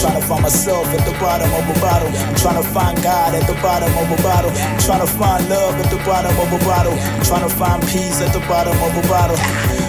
trying to find myself at the bottom of a bottle. I'm trying to find God at the bottom of a bottle. I'm trying to find love at the bottom of a bottle. I'm trying to find peace at the bottom of a bottle.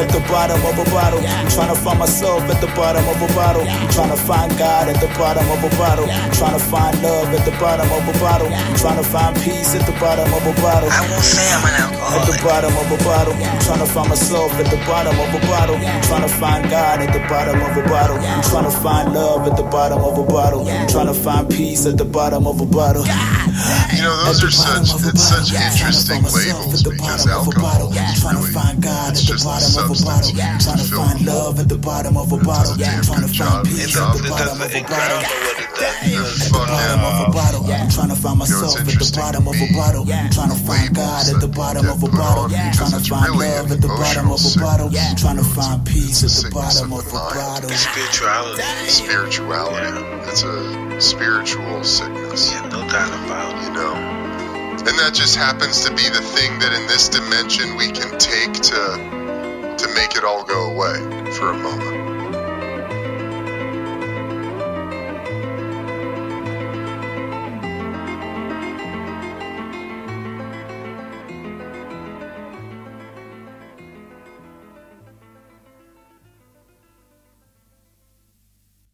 At the bottom of a bottle. I'm trying to find myself at the bottom of a bottle. I'm trying to find God at the bottom of a bottle. I'm trying to find love at the bottom of a bottle. I'm trying to find peace at the bottom of a bottle. I won't say I'm an alcoholic. At the bottom of a bottle. I'm trying to find myself at the bottom of a bottle. I'm trying to find God at the bottom of a bottle. I'm trying to find love at the bottom of a bottle. I'm trying to find peace at the bottom of a bottle. You know, those are such it's such interesting labels because alcohol is really find at the bottom of a bottle. Trying to to find love at the bottom of a bottle. does a damn Trying to find peace at the bottom of a bottle. don't know what it does. the bottom of a bottle. I'm trying to find myself at the bottom of a bottle. Trying to find God at the bottom of a bottle. on I'm because trying to find love at the bottom of a bottle. Trying to find peace at the bottom of of a bottle. Spirituality. spirituality. It's a spiritual sickness. Yeah, no doubt about it. you know. And that just happens to be the thing that in this dimension we can take it all go away for a moment.